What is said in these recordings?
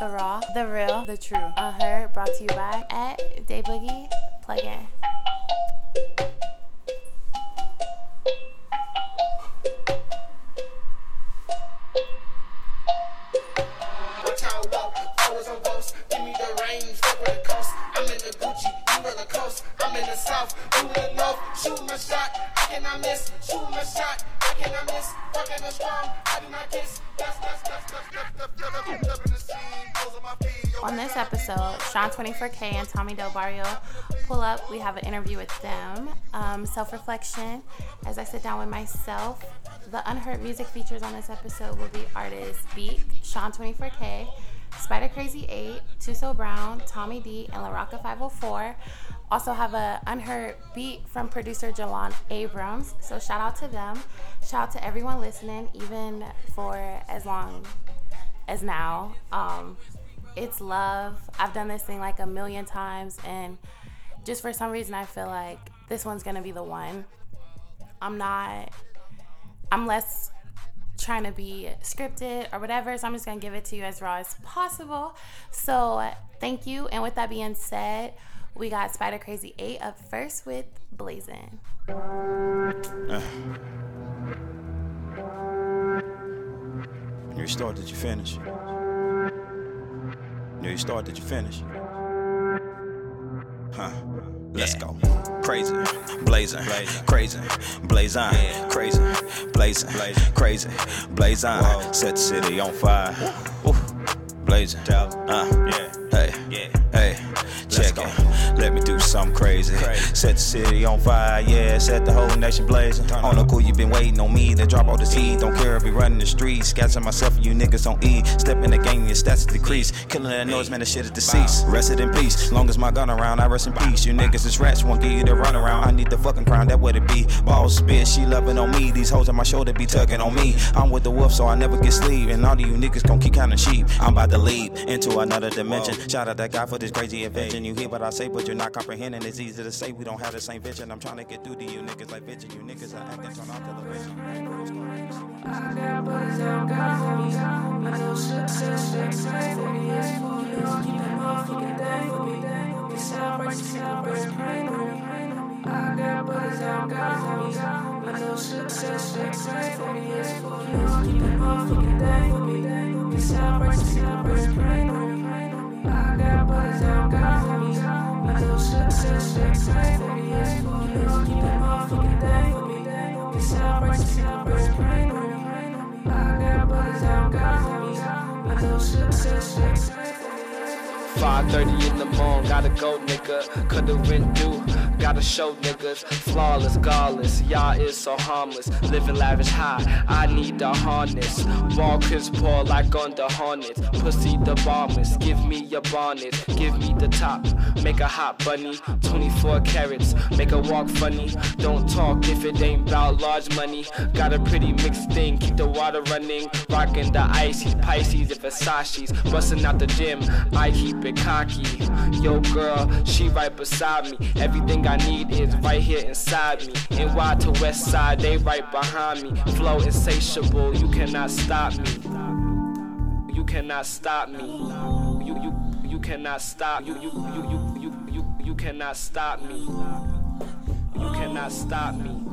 the raw, the real, the true. Unheard, brought to you by at Day Boogie. Plug in. 24K and Tommy Del Barrio pull up. We have an interview with them. Um, Self reflection. As I sit down with myself, the unheard music features on this episode will be artists Beat, Sean 24K, Spider Crazy 8, Tuso Brown, Tommy D, and LaRocca 504. Also have a unheard beat from producer Jelan Abrams. So shout out to them. Shout out to everyone listening, even for as long as now. Um, it's love. I've done this thing like a million times, and just for some reason, I feel like this one's gonna be the one. I'm not, I'm less trying to be scripted or whatever, so I'm just gonna give it to you as raw as possible. So, thank you. And with that being said, we got Spider Crazy 8 up first with Blazing. You start, did you finish? You start, did you finish? Huh. Let's go. Crazy, blazing, crazy, blazing, crazy, blazing, crazy, blazing. Set the city on fire. Ooh. Blazing, uh, hey, hey, check it. Let me do something crazy. Set the city on fire, yeah. Set the whole nation blazing. On the cool, you been waiting on me to drop all the seed. Don't care if we running the streets. Scatching myself and you niggas on E. Step in the game, your stats decrease. Killing that noise, man, the shit is deceased. Rested in peace. Long as my gun around, I rest in peace. You niggas is rats, won't give you the run around. I need the fucking crown, that what it be. Balls spit, she loving on me. These hoes on my shoulder be tugging on me. I'm with the wolf, so I never get sleep. And all of you niggas gon' keep counting sheep. I'm about to leap into another dimension. Shout out that guy for this crazy invention. You hear what I say, but you're not comprehending. It's easy to say we don't have the same vision. I'm trying to get through to you niggas like vision. You niggas are acting on our television. I got buddies that got homies. My I success, success, 30 for you. Keep that for me. It's self-righteous, self-righteous, pain me. I got out, God for me. I know for you. Keep that for me. Me. 5:30 in the morning, gotta go, nigga. Cut the rent due, gotta show niggas. Flawless, godless, y'all is so harmless. Living lavish high, I need the harness. Ball Chris Paul like on the Hornets. Pussy the bombers, give me your bonnet, give me the top. Make a hot bunny, 24 carats, make a walk funny. Don't talk if it ain't about large money. Got a pretty mixed thing, keep the water running. Rocking the ices, Pisces, and Versace's. Busting out the gym, I keep it cocky. Yo, girl, she right beside me. Everything I need is right here inside me. NY to West Side, they right behind me. Flow insatiable, you cannot stop me. You cannot stop me. You you you cannot stop. You you you you you you you cannot stop me. You cannot stop me.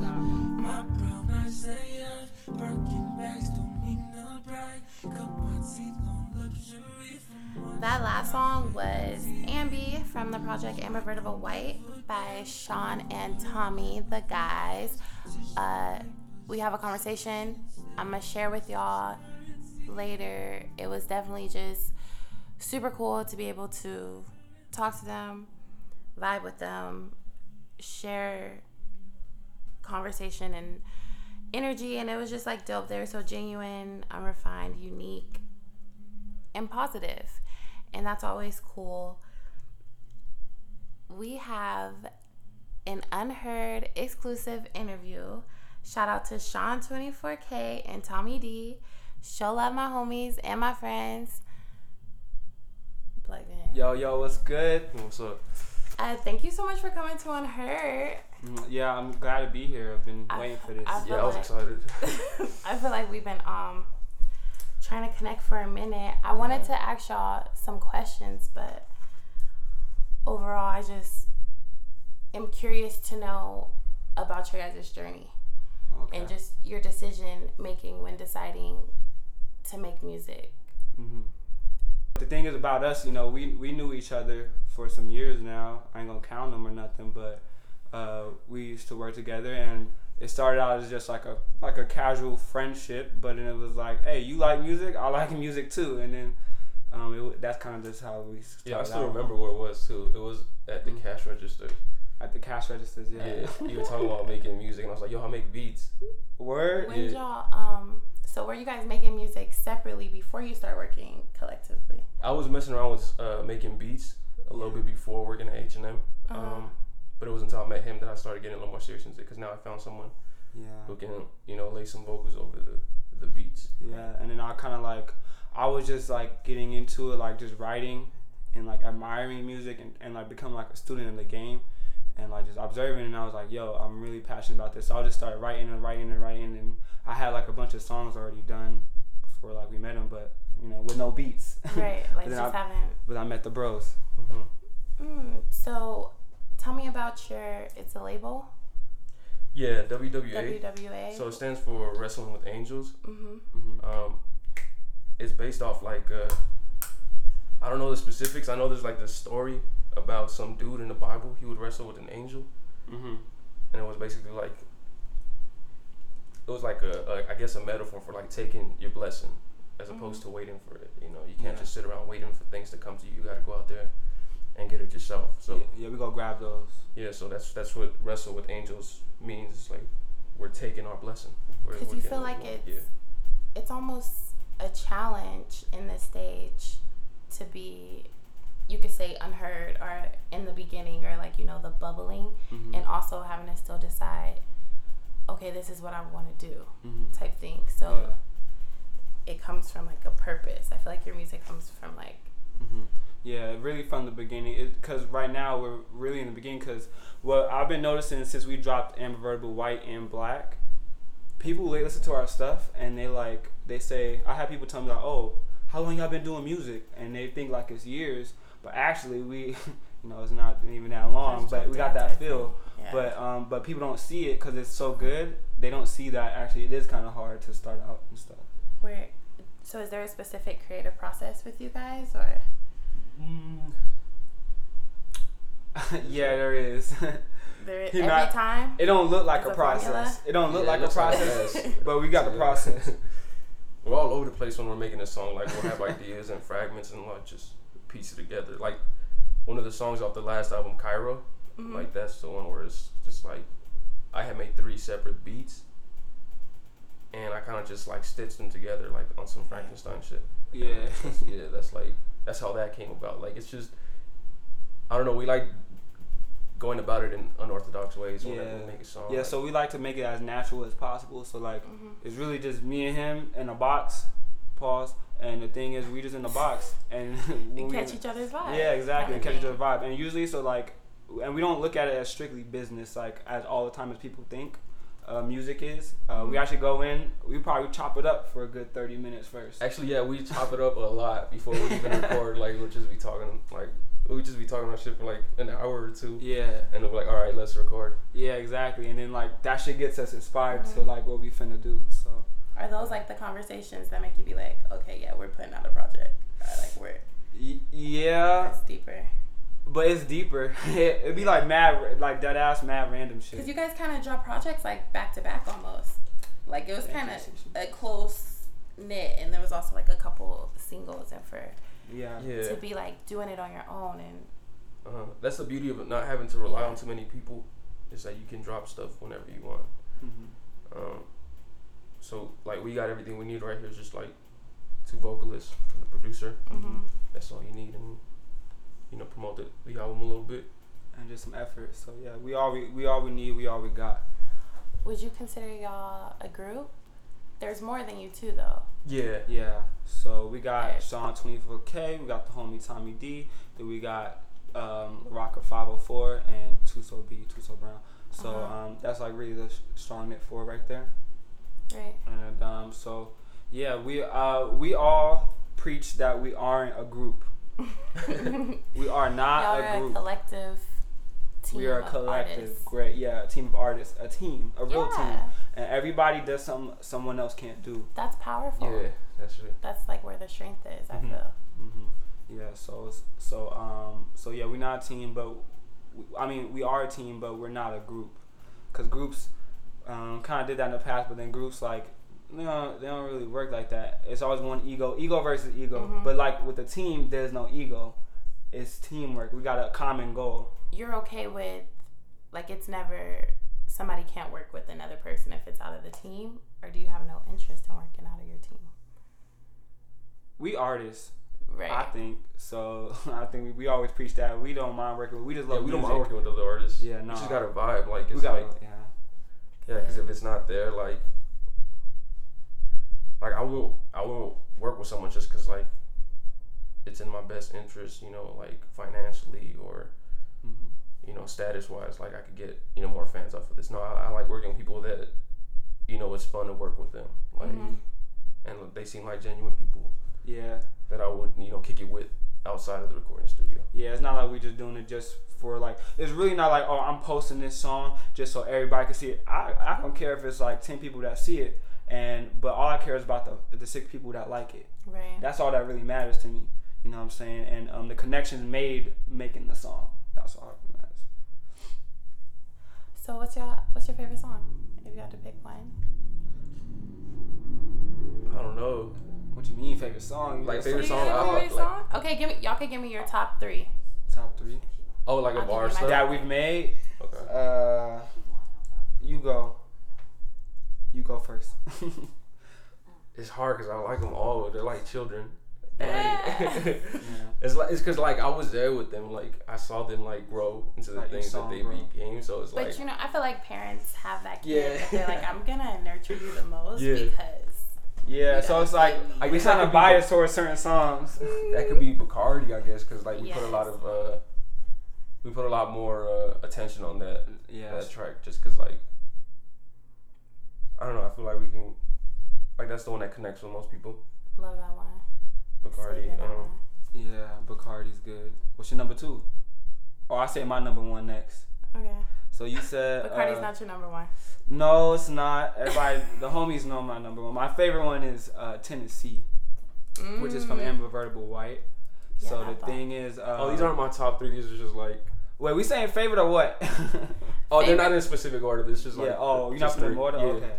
That last song was Ambi from the project Ambivertible White by Sean and Tommy, the guys. Uh, we have a conversation I'm gonna share with y'all later. It was definitely just super cool to be able to talk to them, vibe with them, share conversation and energy, and it was just like dope. They were so genuine, unrefined, unique, and positive, and that's always cool. We have an unheard exclusive interview. Shout out to Sean 24K and Tommy D. Show love my homies and my friends. Plug in. Yo, yo, what's good? What's up? Uh, thank you so much for coming to Unheard. Mm, Yeah, I'm glad to be here. I've been I- waiting for this. I yeah, I was like- excited. I feel like we've been um trying to connect for a minute. I wanted to ask y'all some questions, but overall, I just am curious to know about your guys' journey Okay. and just your decision making when deciding to make music. The thing is about us, you know, we we knew each other for some years now. I ain't gonna count them or nothing, but uh, we used to work together, and it started out as just like a like a casual friendship. But then it was like, hey, you like music, I like music too, and then um, it, that's kind of just how we started Yeah, I still out. remember where it was too. It was at the cash register. at the cash registers. Yeah. Yeah, you were talking about making music, and I was like, "Yo, I make beats." Word. When y'all, um, so were you guys making music separately before you start working collectively? I was messing around with uh, making beats a little bit before working at H and M. But it was until I met him that I started getting a little more serious into it. Because now I found someone Yeah. who can, you know, lay some vocals over the the beats. Yeah, and then I kind of like, I was just like getting into it, like just writing and like admiring music and, and like become like a student in the game and like just observing. And I was like, yo, I'm really passionate about this. So I just started writing and writing and writing. And I had like a bunch of songs already done before like we met him, but you know, with no beats. Right, like just I- haven't. But I met the bros. hmm Mm, so, tell me about your. It's a label, Yeah, WWA. WWA. So it stands for Wrestling with Angels. mm-hmm. Um, it's based off like uh, I don't know the specifics. I know there's like this story about some dude in the Bible. He would wrestle with an angel, Mm-hmm. and it was basically like it was like a, a I guess a metaphor for like taking your blessing as opposed to waiting for it. You know, you can't Yeah. just sit around waiting for things to come to you. You got to go out there and get it yourself. So yeah, yeah, we go grab those. yeah, so that's that's what wrestle with angels means. It's like we're taking our blessing. Because you feel like we want. it's it's almost a challenge in this stage to be you could say unheard or in the beginning or like you know the bubbling Mhm. and also having to still decide okay this is what i want to do Mhm. type thing so Yeah. it comes from like a purpose i feel like your music comes from like hmm Yeah, really from the beginning. Because right now we're really in the beginning. Because what I've been noticing since we dropped Ambivertible White and Black, people they listen to our stuff and they like they say I have people tell me like, oh, how long y'all been doing music? And they think like it's years, but actually we, you know, it's not even that long. But we got that feel. Yeah. But um, but people don't see it because it's so good. They don't see that actually it is kind of hard to start out and stuff. where so is there a specific creative process with you guys or Mm. yeah, there is. there every not- time It don't look like It's a a formula? process. It don't look Yeah, like a looks like process, but we got the process. We're all over the place when we're making a song. Like we'll have ideas and fragments and like just piece it together. Like one of the songs off the last album, Cairo. Mhm. Like that's the one where it's just like I had made three separate beats, and I kind of just like stitched them together like on some Frankenstein shit. Yeah. Yeah, that's like that's how that came about. Like it's just I don't know. We like going about it in unorthodox ways whenever Yeah. we make a song. Yeah, Like, so we like to make it as natural as possible. So like, Mhm. it's really just me and him in a box. Pause. And the thing is, we just in the box and we catch each other's vibe Yeah, exactly. And catch each other's vibe. And usually, so like, and we don't look at it as strictly business, like as all the time as people think. Uh, music is. Uh, We Mhm. actually go in. We probably chop it up for a good thirty minutes first. Actually, yeah, we chop it up a lot before we even record. Like we'll just be talking like we just be talking about shit for like an hour or two, Yeah. and we're like, all right, let's record. Yeah, exactly. And then like that shit gets us inspired to Mhm. like what we finna do. So Are those like the conversations that make you be like, okay, yeah, we're putting out a project, or like we're y- yeah, that's deeper? But it's deeper. It'd be like mad, like dead ass mad random shit. Because you guys kind of drop projects like back to back almost. Like it was kind of a close knit, and there was also like a couple singles, and for yeah. Yeah, to be like doing it on your own and uh, that's the beauty of not having to rely on too many people. Is that you can drop stuff whenever you want. Mhm. Um, so like we got everything we need right here. Just like two vocalists and a producer. mhm. That's all you need, and you know promote the, the album a little bit. And just some effort. So yeah, we all we, we all we need. We all we got. would you consider y'all a group? There's more than you two though. Yeah, Yeah. So we got Right. Sean 24K. We got the homie Tommy D. Then we got um, Rocker 504 and Tuso B, Tuso Brown. So Uh-huh. um, that's like really the sh- strong knit four right there. Right. And um, so Yeah, we uh we all preach that we aren't a group. we are not Y'all a are a collective team. we are a collective, artists. great, yeah, a team of artists, a team, a real team, and everybody does something someone else can't do. That's powerful. Yeah, that's true. That's like where the strength is. I Mhm. feel. hmm Yeah, so so um so yeah, we're not a team, but we, I mean we are a team, but we're not a group, because groups um, kind of did that in the past, but then groups like you know they don't really work like that. It's always one ego, ego versus ego. Mhm. But like with the team, there's no ego. It's teamwork. We got a common goal. You're okay with, like, it's never somebody can't work with another person if it's out of the team, or do you have no interest in working out of your team? We artists, Right. I think. So I think we, we always preach that we don't mind working. We just love. Yeah, love we don't mind working with other artists. Yeah, You nah. just got a vibe. Like, it's We got like, yeah. yeah, because if it's not there, like, like I won't, I won't work with someone just because, like, it's in my best interest, you know, like financially or, Mhm. you know, status wise. Like, I could get, you know, more fans off of this. No, I, I like working with people that, you know, it's fun to work with them. Like, Mhm. and they seem like genuine people Yeah. that I would, you know, kick it with outside of the recording studio. Yeah, it's not like we're just doing it just for like. It's really not like oh I'm posting this song just so everybody can see it. I I don't care if it's like ten people that see it, and but all I care is about the the six people that like it. Right. That's all that really matters to me. You know what I'm saying? And um the connections made making the song. That's all that matters. So what's your what's your favorite song? If you had to pick one. I don't know. What you mean favorite song? You Like, got favorite song, I- favorite like- Okay, give me y'all could give me your top three. Top three Oh, like a I'll give bar you my stuff. that we've made. Okay. Uh, you go. You go first. It's hard because I like them all. They're like children. Yeah. It's like it's because like I was there with them. Like I saw them like grow into the Like, things that they grow. became. So it's But like you know, I feel like parents have that kid Yeah. that they're like, I'm gonna nurture you the most Yeah. because yeah, so it's like I we guess that kind of could be biased towards certain songs. that could be Bacardi, I guess, because like we put a lot of uh, we put a lot more uh, attention on that Yeah, that track just because like I don't know. I feel like we can like that's the one that connects with most people. love that one. Bacardi. Sleep that Um, one. Yeah, Bacardi's good. What's your number two? Oh, I say my number one next. Okay. So you said Bacardi's uh, not your number one. No, it's not. Everybody, the homies know my number one. My favorite one is uh, Tennessee, which is from Mm. Invertible White. Yeah, so I the thought- thing is, uh, oh, these aren't my top three. These are just like Wait, we saying favorite or what? oh, they're not Favorite? in specific order. This is just like yeah. Oh, you're not just putting three. order. Yeah. Okay.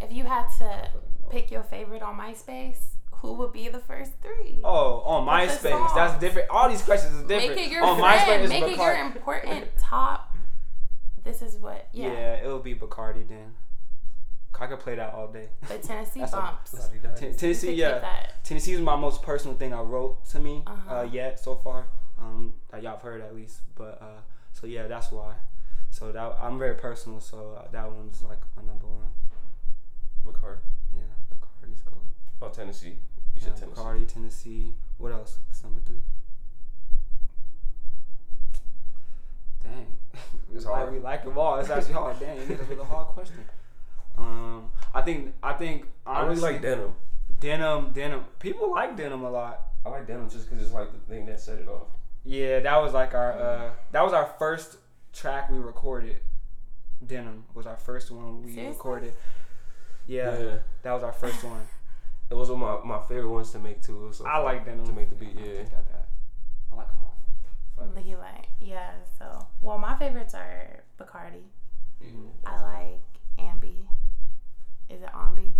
If you had to pick your favorite on MySpace, who would be the first three? Oh, on What's MySpace, that's different. All these questions is different. Make it your on friend. MySpace, it's Make it your important top. This is what. Yeah. Yeah. it would be Bacardi then. I could play that all day. But Tennessee That's a- bumps. Bloody die. Ten- You could Tennessee, yeah. that. Tennessee is my most personal thing I wrote to me uh Uh-huh. yet so far. Um, that y'all have heard at least. But uh, so yeah, that's why. So that I'm very personal. So uh, that one's like my number one. Bacardi. Yeah, Bacardi's cool. Oh, Tennessee. You said Yeah, Tennessee. Bacardi, Tennessee. What else? What's number three? Dang. It's like hard. we like them all. It's actually hard. Dang, it's a really hard question. Um, I think I think I really like denim. denim. Denim. People like denim a lot. I like denim just because it's like the thing that set it off. Yeah, that was like our uh, that was our first track we recorded. Denim was our first one we Seriously? recorded. Yeah, Yeah. that was our first one. It was one of my, my favorite ones to make too. So I like denim. to make the beat. I Yeah. take that. I like them all. Fuck it. He like yeah. So well, my favorites are Bacardi. Mhm. I like Ambi. Is it Ambi?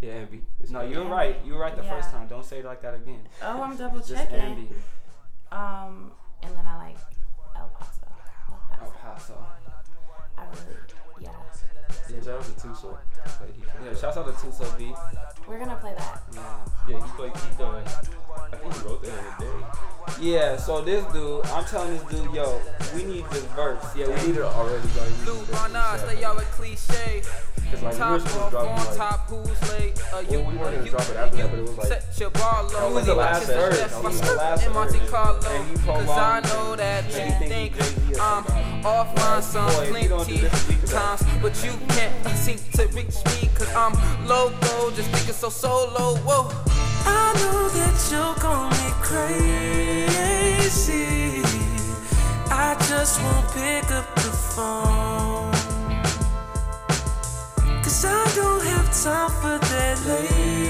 Yeah, Ambi. It's No, you're right. You were right the first time. Don't say it like that again. Oh, I'm double It's just checking. Ambi. Um, and then I like El Paso. El Paso. I really yeah. Yeah, shout out to Tuso. Yeah, shouts out to Tuso B. We're gonna play that. Yeah. Yeah, he played. He done. I think he wrote that in a day. Yeah, so this dude, I'm telling this dude, yo, we need this verse. Yeah, we need it already. Like, we Blue need this bananas, ASAP. they all a cliche. It's like, top off on like- top, who's late? Uh, you, Well, we uh, gonna drop it after that, but it was like- set your bar low. That was the last verse. That was the last in Monte. Carlo. Cause I know that you think think he Jay-Z or I'm something. offline some Boy, you don't do plenty times, but you can't seem to reach me cause I'm loco, just thinking so solo. Whoa. I know that you're gonna crazy. I just won't pick up the phone. Cause I don't have time for that lately.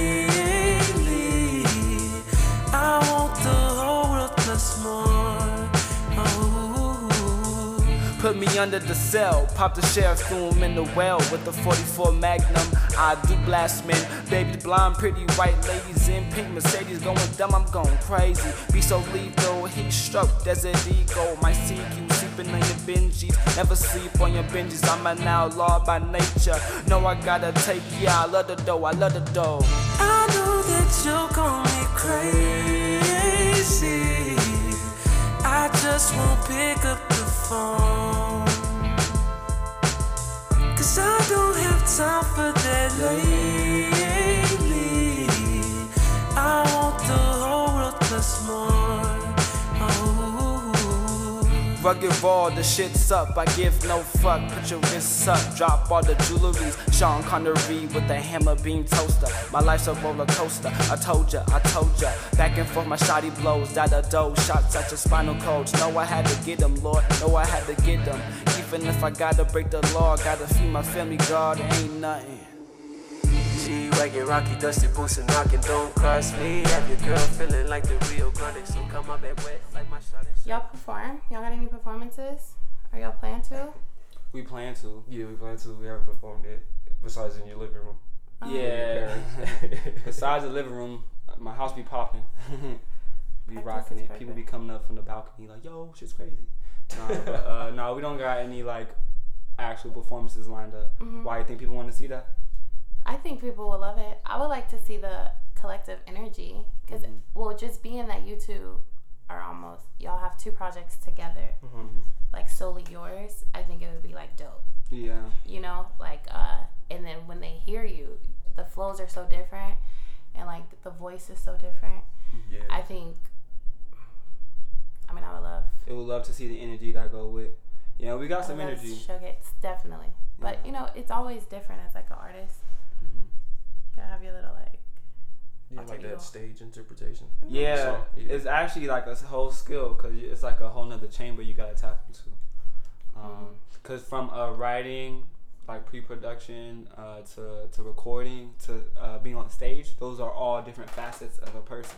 Me under the cell, pop the sheriff, threw him in the well with the 44 Magnum. I do blast men, baby blonde, pretty white ladies in pink Mercedes going dumb, I'm going crazy. Be so lethal, heat stroke, desert eagle. My CQ sleeping on your Benjis, never sleep on your Benjis. I'm an outlaw by nature. No, I gotta take, yeah, I love the dough, I love the dough. I know that you're gonna crazy. I just won't pick up the phone. Cause I don't have time for that lately. I want the whole world plus more. Oh. Rugged all the shit's up. I give no fuck. Put your wrists up, drop all the jewelries. Sean Connery with a hammer beam toaster. My life's a roller coaster. I told ya, I told ya. Back and forth, my shotty blows. That a dough, shots at your spinal colds. Know I had to get them, Lord. Know I had to get them. Even if I gotta break the law, gotta feed my family, God, ain't nothing. G-Wagon, Rocky, Dusty Boots and knocking, don't cross me. Have your girl feeling like the Rio Grande, so come up and wet like my shot. Y'all perform? Y'all got any performances? Are y'all plan to? We plan to. Yeah, we plan to. We haven't performed it besides in your living room. Yeah. Parents. Besides the living room, my house be popping. be Practice rocking is it. People be coming up from the balcony like, "Yo, shit's crazy." Nah, but uh, no, we don't got any like actual performances lined up. Mm-hmm. Why you think people want to see that? I think people will love it. I would like to see the collective energy because, well, just being that you two are almost, y'all have two projects together, like solely yours, I think it would be like dope. Yeah. You know, like, uh, and then when they hear you, the flows are so different and like the voice is so different. Yeah. I think, I mean, I would love. It would love to see the energy that go with. Yeah, we got I some energy. Showcase, definitely. But, Yeah. you know, it's always different as like an artist. Mm-hmm. You gotta have your little like, yeah, like that stage interpretation. Yeah, So, yeah. it's actually like a whole skill because it's like a whole nother chamber you gotta tap into. Um, Cause from uh, writing, like pre-production, uh, to to recording, to uh, being on stage, those are all different facets of a person.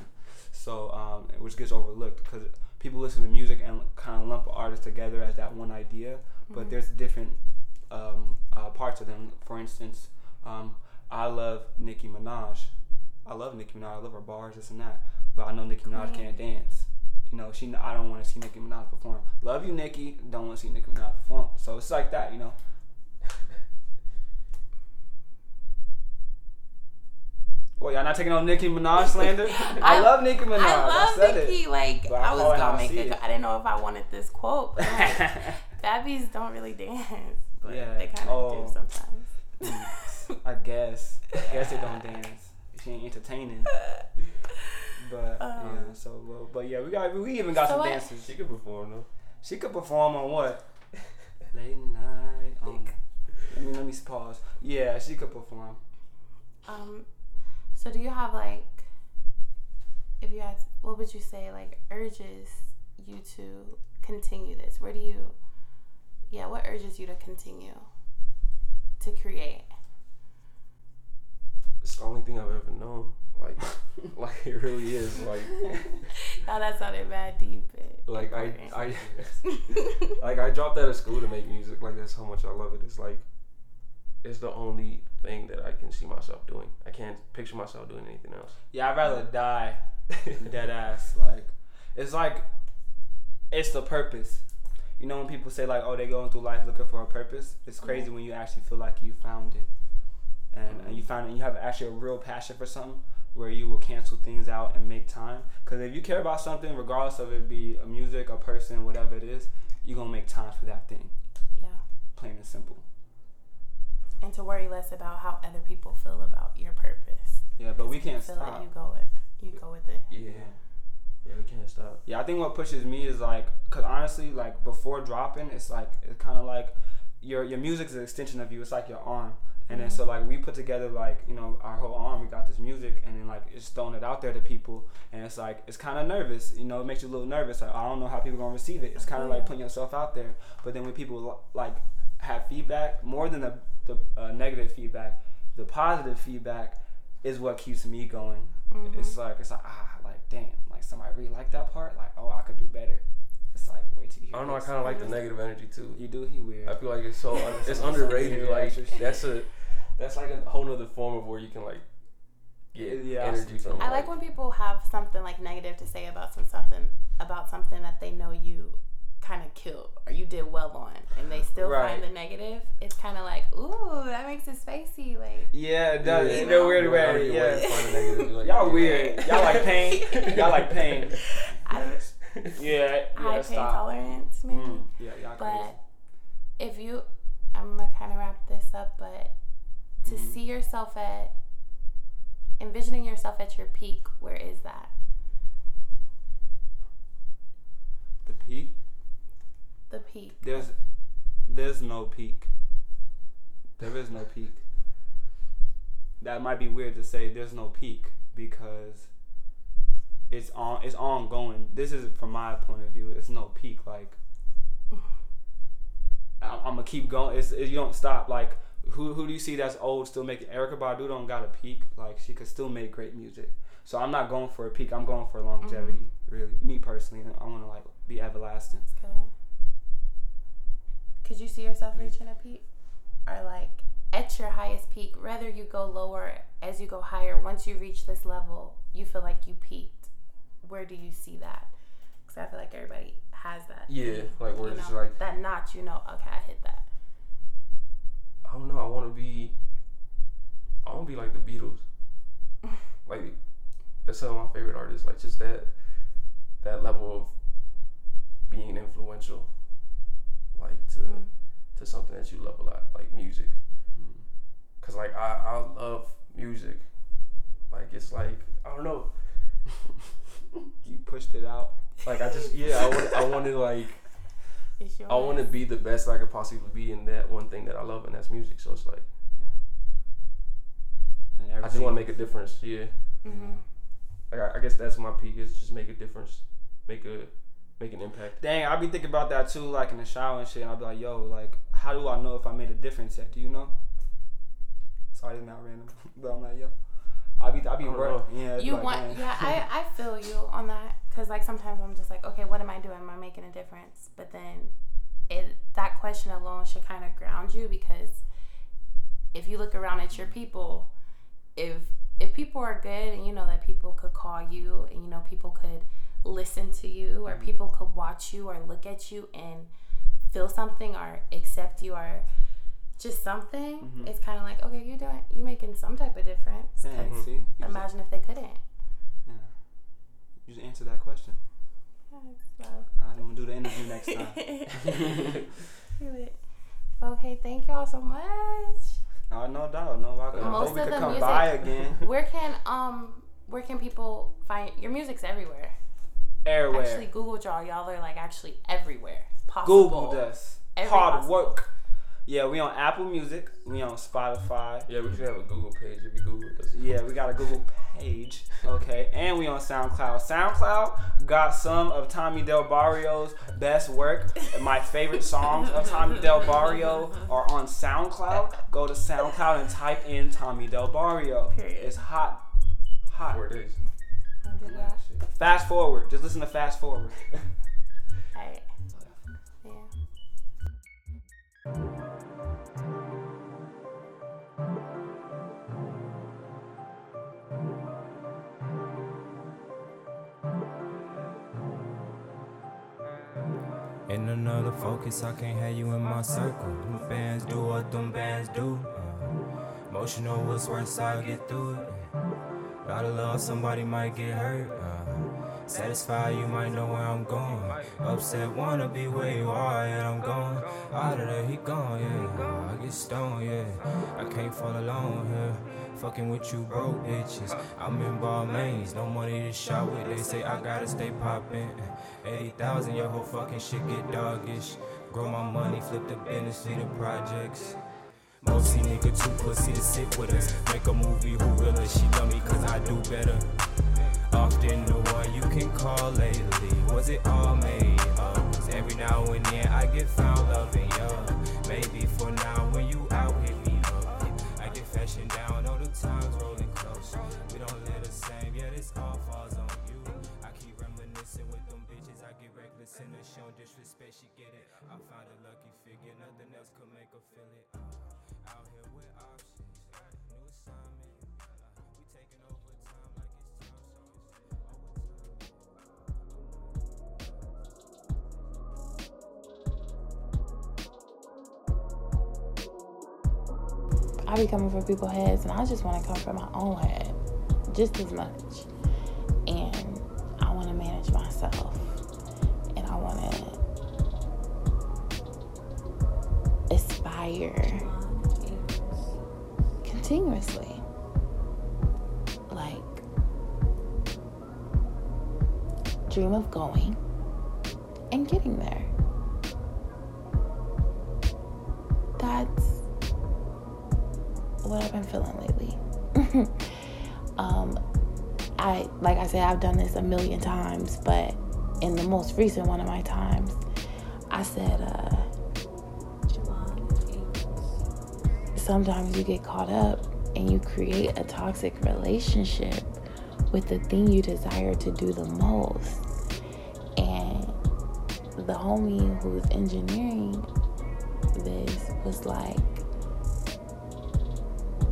So um, which gets overlooked because people listen to music and kind of lump artists together as that one idea, but there's different um, uh, parts of them. For instance, um, I love Nicki Minaj. I love Nicki Minaj. I love her bars, this and that. But I know Nicki Minaj can't dance. You know, she. I don't want to see Nicki Minaj perform. Love you, Nicki. Don't want to see Nicki Minaj perform. So it's like that, you know. Well, y'all not taking on Nicki Minaj slander? I, love Nicki Minaj. I love said Nicki. it. Like But I I was call it how gonna I make it. it. I didn't know if I wanted this quote. But like, Barbies don't really dance, but Yeah. they kind of Oh. do sometimes. Mm. I guess. I guess it don't dance. She ain't entertaining. But yeah, so well, but yeah, we got we even got So some what- dancers. She could perform though. She could perform on what? Late night. Um, let me let me pause. Yeah, she could perform. Um, so do you have like, if you had, what would you say like urges you to continue this? Where do you, yeah, what urges you to continue to create? It's the only thing I've ever known. Like, like it really is. Like, Oh, that sounded bad deep. but like I. I, like I dropped out of school to make music. Like that's how much I love it. It's like, it's the only thing that I can see myself doing. I can't picture myself doing anything else. Yeah, I'd rather die dead ass. Like, it's like, it's the purpose. You know when people say like, oh, they're going through life looking for a purpose. It's crazy mm-hmm. when you actually feel like you found it, and, and you find. And you have actually a real passion for something. where you will cancel things out and make time. Because if you care about something, regardless of it be a music, a person, whatever it is, you're gonna make time for that thing. Yeah. Plain and simple. And to worry less about how other people feel about your purpose. Yeah, but we can't feel stop. it, you go it. You go with it. Yeah. Yeah, we can't stop. Yeah, I think what pushes me is like, cause honestly, like before dropping, it's like it's kind of like your your music is an extension of you. It's like your arm, and then so like we put together like you know our whole arm. We got this music, and then like it's throwing it out there to people, and it's like it's kind of nervous. You know, it makes you a little nervous. Like I don't know how people gonna receive it. It's kind of like putting yourself out there. But then when people like have feedback, more than the the uh, negative feedback, the positive feedback is what keeps me going. It's like it's like ah like damn like somebody really like that part like oh I could do better. It's like wait till you hear I don't know. I kind of like the negative energy too. You do he weird. I feel like it's so un- it's underrated. Like that's a that's like a whole nother form of where you can like get Yeah, energy see. from. I like when people have something like negative to say about some something about something that they know you kind of killed or you did well on, and they still Right. find the negative. It's kind of like, ooh, that makes it spicy. Like, yeah, it does Yeah. in a weird Yeah, way. Yeah, ways to find a negative, like, y'all weird. Y'all like pain. Y'all like pain. I don't, Yeah, high yeah. pain Stop. tolerance, maybe. Mm, yeah, y'all crazy. But if you, I'm gonna kind of wrap this up, but to Mm-hmm. see yourself at, envisioning yourself at your peak, where is that? The peak. The peak. There's there's no peak. There is no peak. That might be weird to say there's no peak because it's on it's ongoing. This is from my point of view. It's no peak. Like I'm, I'm gonna keep going. It's it, you don't stop. Like who who do you see that's old still making? Erykah Badu don't got a peak. Like she could still make great music. So I'm not going for a peak. I'm going for longevity. Mm-hmm. Really, me personally, I want to like be everlasting. Good. Could you see yourself reaching a peak? Or like at your highest peak, rather you go lower as you go higher, once you reach this level, you feel like you peaked. Where do you see that? Because I feel like everybody has that. Yeah, like where you it's know, like that notch, you know, okay, I hit that. I don't know. I want to be. I want to be like the Beatles. like that's some of my favorite artists. Like just that that level of being influential, like to mm. to something that you love a lot, like music. Mm. Cause like I I love music. Like it's like I don't know. You pushed it out. Like I just yeah I want I want to like It's yours. I want to be the best I could possibly be in that one thing that I love and that's music. So it's like And I just want to make a difference. Yeah. Mhm. Like I, I guess that's my peak is just make a difference, make a make an impact. Dang, I be thinking about that too, like in the shower and shit. And I'll be like, yo, like, how do I know if I made a difference yet? Do you know? Sorry, it's not random, but I'm like, yo, I be, I be I don't working. Yeah, it'd be You like, want, man. yeah, I, I feel you on that. Because, like, sometimes I'm just like, okay, what am I doing? Am I making a difference? But then it that question alone should kind of ground you because if you look around at your people, if if people are good and you know that people could call you and you know people could listen to you or people could watch you or look at you and feel something or accept you or just something, it's kind of like okay, you're doing, you're making some type of difference. Yeah, you Imagine if they couldn't. You just answer that question. Well, I'm gonna do the interview next time. do it. Okay, thank y'all so much. Oh, no doubt, no. I, I Most we of could the come music- by again. Where can um where can people find your music's everywhere? Everywhere. Actually, Google Draw, y'all are like actually everywhere. Possible. Googled us. Every Hard possible. work. Yeah, we on Apple Music. We on Spotify. Yeah, we should have a Google page if you Google us. Yeah, we got a Google page. Okay, and we on SoundCloud. SoundCloud got some of Tommy Del Barrio's best work. My favorite songs of Tommy Del Barrio are on SoundCloud. Go to SoundCloud and type in Tommy Del Barrio. Period. It's hot, hot. Four days. I'll do that. Fast forward. Just listen to fast forward. In another focus, I can't have you in my circle. Them bands do what them bands do. Uh, emotional was worse, I get through it. Of love, somebody might get hurt. Uh, Satisfied, you might know where I'm going. Upset, wanna be where you are, and I'm gone. Out of there, he gone, yeah. I get stoned, yeah. I can't fall alone here. Fucking with you broke bitches. I'm in ball lanes, no money to shop with. They say I gotta stay poppin'. 80,000, your whole fucking shit get doggish. Grow my money, flip the business, see the projects. Mostly nigga too pussy to sit with us. Make a movie, who realer? She love me cause I do better. Often the one you can call lately. Was it all made up? Every now and then I get found loving you. Maybe for now when you out hit me up. I get fashion down, all the times rolling close. We don't live the same, yeah, this all falls on you. I keep reminiscing with them bitches. I get reckless in the show, disrespect, she get it. I found a lucky figure, nothing else could make her feel it. Out here with options, I be coming for people's heads, and I just want to come for my own head just as much. And I want to manage myself, and I want to aspire continuously. Like, dream of going and getting there. Said, I've done this a million times, but in the most recent one of my times, I said, uh, sometimes you get caught up and you create a toxic relationship with the thing you desire to do the most. And the homie who was engineering this was like,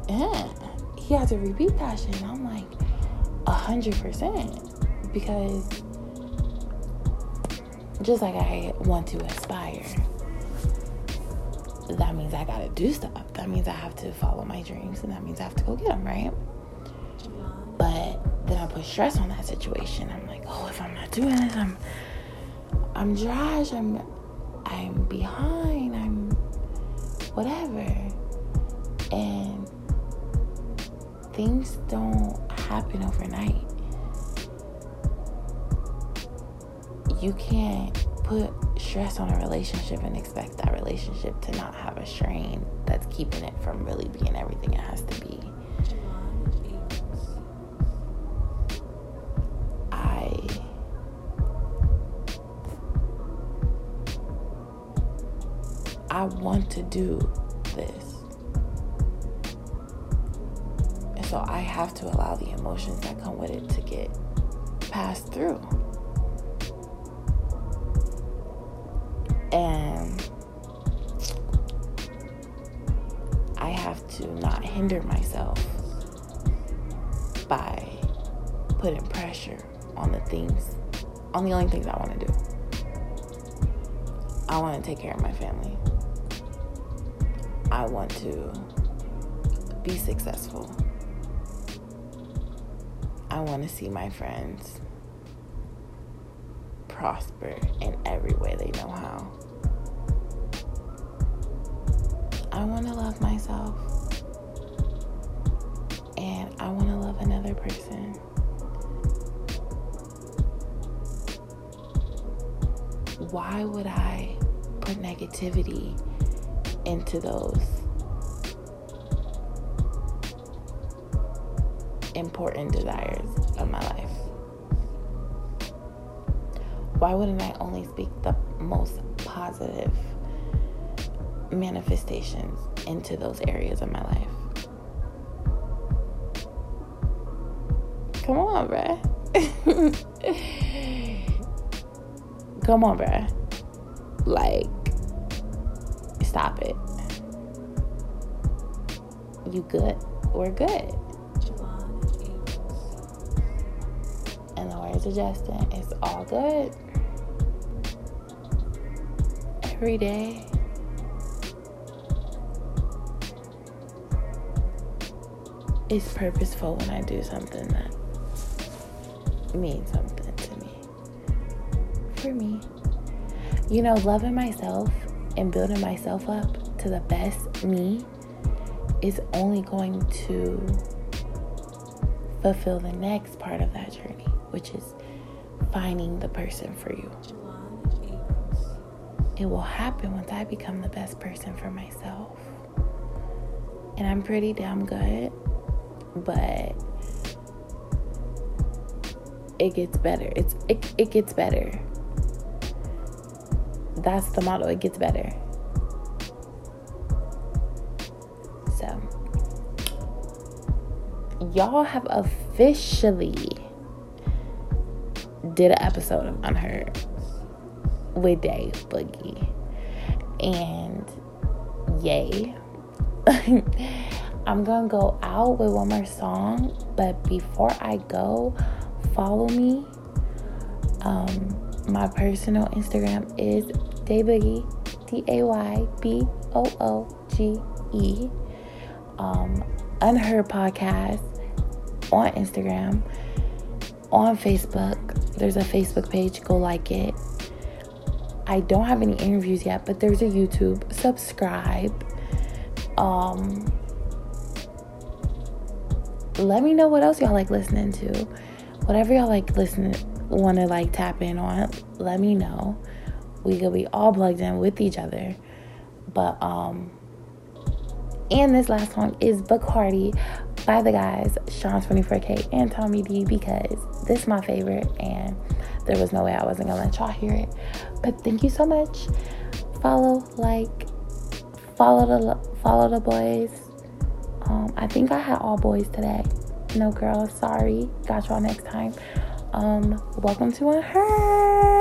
yeah, he had to repeat that shit. And I'm like, a hundred percent. Because just like I want to aspire, that means I gotta do stuff. That means I have to follow my dreams and that means I have to go get them, right? But then I put stress on that situation. I'm like, oh, if I'm not doing this, I'm I'm trash, I'm I'm behind, I'm whatever. And things don't happen overnight. You can't put stress on a relationship and expect that relationship to not have a strain that's keeping it from really being everything it has to be. I I want to do so I have to allow the emotions that come with it to get passed through. And I have to not hinder myself by putting pressure on the things, on the only things I want to do. I want to take care of my family. I want to be successful. I want to see my friends prosper in every way they know how. I want to love myself. And I want to love another person. Why would I put negativity into those important desires of my life? Why wouldn't I only speak the most positive manifestations into those areas of my life? Come on, bruh. Come on, bruh. Like, stop it. You good? We're good. Justin, it's all good. Every day. it's purposeful when I do something that means something to me. For me. You know, loving myself and building myself up to the best me is only going to fulfill the next part of that journey, which is finding the person for you. It will happen once I become the best person for myself. And I'm pretty damn good, but it gets better. It's it, it gets better. That's the motto. It gets better. So, y'all have officially did an episode of Unheard with Dave Boogie. And yay. I'm gonna go out with one more song, but before I go, follow me. Um, my personal Instagram is Daybooge, D A Y B O O G E. Um, Unheard Podcast on Instagram, on Facebook. There's a Facebook page, go like it. I don't have any interviews yet, but there's a YouTube. Subscribe. Um, let me know what else y'all like listening to. Whatever y'all like listening, want to like tap in on, let me know. We could be all plugged in with each other. But um, and this last song is Bacardi by the guys Sean 24K and Tommy D because this is my favorite and there was no way I wasn't gonna let y'all hear it. But thank you so much. Follow, like, follow the follow the boys. Um, I think I had all boys today. No girls, sorry. Got y'all next time. Um, welcome to Unheard.